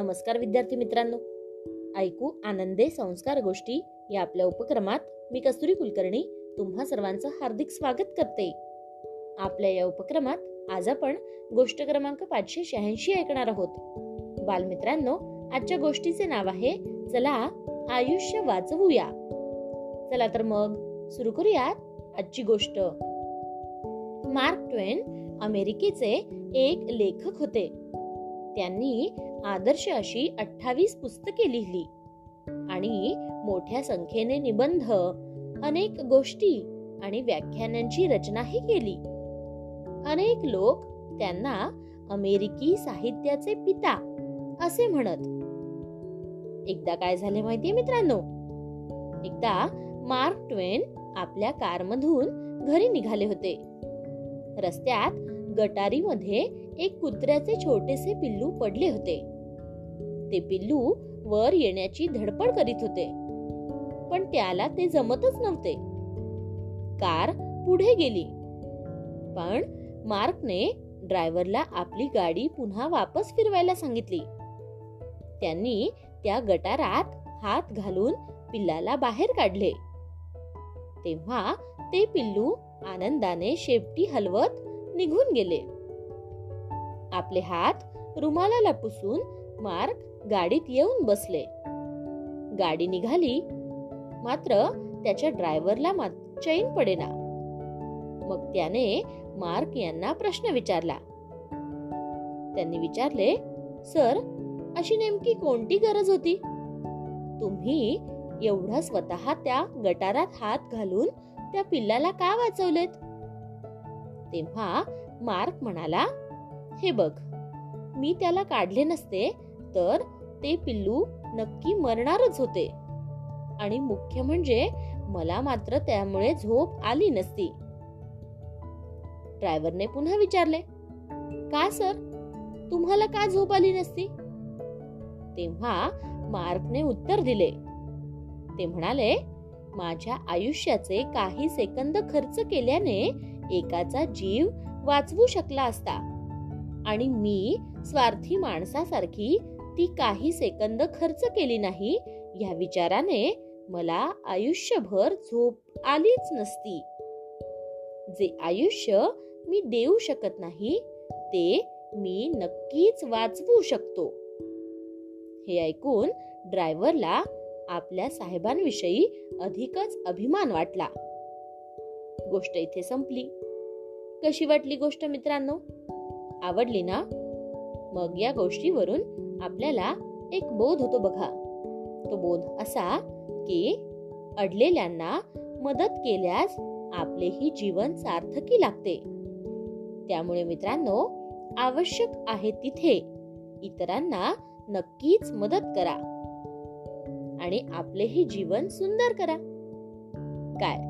नमस्कार विद्यार्थी मित्रांनो. ऐकू आनंदे संस्कार गोष्टी या आपल्या उपक्रमात मी कस्तुरी कुलकर्णी तुम्हा सर्वांचं हार्दिक स्वागत करते. आपल्या या उपक्रमात आज आपण गोष्ट क्रमांक पाचशे शहाऐंशी ऐकणार आहोत. बालमित्रांनो आजच्या गोष्टीचे नाव आहे चला आयुष्य वाचवूया. चला तर मग सुरू करूयात आजची गोष्ट. मार्क ट्वेन अमेरिकेचे एक लेखक होते. त्यांनी आदर्श अशी अठ्ठावीस पुस्तके लिहिली. आणि मोठ्या संख्येने निबंध अनेक गोष्टी आणि व्याख्यानांची रचनाही केली. अनेक लोक त्यांना अमेरिकी साहित्याचे पिता असे म्हणत. एकदा काय झाले माहितीये मित्रांनो? एकदा मार्क ट्वेन आपल्या कारमधून घरी निघाले होते. रस्त्यात गटारीमध्ये एक कुत्र्याचे छोटेसे पिल्लू पडले होते. ते पिल्लू वर येण्याची धडपड करीत होते. पण त्याला ते जमतच नव्हते. कार पुढे गेली. पण मार्कने ड्रायव्हरला आपली गाडी पुन्हा वापस फिरवायला सांगितली. त्यांनी त्या गटारात हात घालून पिल्लाला बाहेर काढले. तेव्हा ते पिल्लू आनंदाने शेपटी हलवत निघून गेले. आपले हात रुमालाला पुसून मार्क गाडीत येऊन बसले. गाडी निघाली मात्र त्याच्या ड्रायव्हरला चैन पडेना. मग त्याने मार्क यांना प्रश्न विचारला. त्यांनी विचारले सर अशी नेमकी कोणती गरज होती? तुम्ही एवढा स्वतः त्या गटारात हात घालून त्या पिल्लाला का वाचवलेत? तेव्हा मार्क म्हणाला हे बघ मी त्याला काढले नसते तर ते पिल्लू नक्की मरणारच होते. आणि मुख्य म्हणजे मला मात्र त्यामुळे झोप आली नसती. ड्रायव्हरने पुन्हा विचारले का सर? तुम्हाला का झोप आली नसती? तेव्हा मार्कने उत्तर दिले. ते म्हणाले माझ्या आयुष्याचे काही सेकंद खर्च केल्याने एकाचा जीव वाचवू शकला असता. आणि मी स्वार्थी माणसासारखी ती काही सेकंद खर्च केली नाही या विचाराने मला आयुष्यभर झोप आलीच नसती. जे आयुष्य मी देऊ शकत नाही ते मी नक्कीच वाचवू शकतो. हे ऐकून ड्रायव्हरला आपल्या साहेबांविषयी अधिकच अभिमान वाटला. गोष्ट इथे संपली. कशी वाटली गोष्ट मित्रांनो? आवडली ना? मग या गोष्टीवरून आपल्याला एक बोध होतो बघा. तो बोध असा की अडलेल्यांना मदत केल्यास आपलेही जीवन सार्थकी लागते. त्यामुळे मित्रांनो आवश्यक आहे तिथे इतरांना नक्कीच मदत करा आणि आपलेही जीवन सुंदर करा. काय?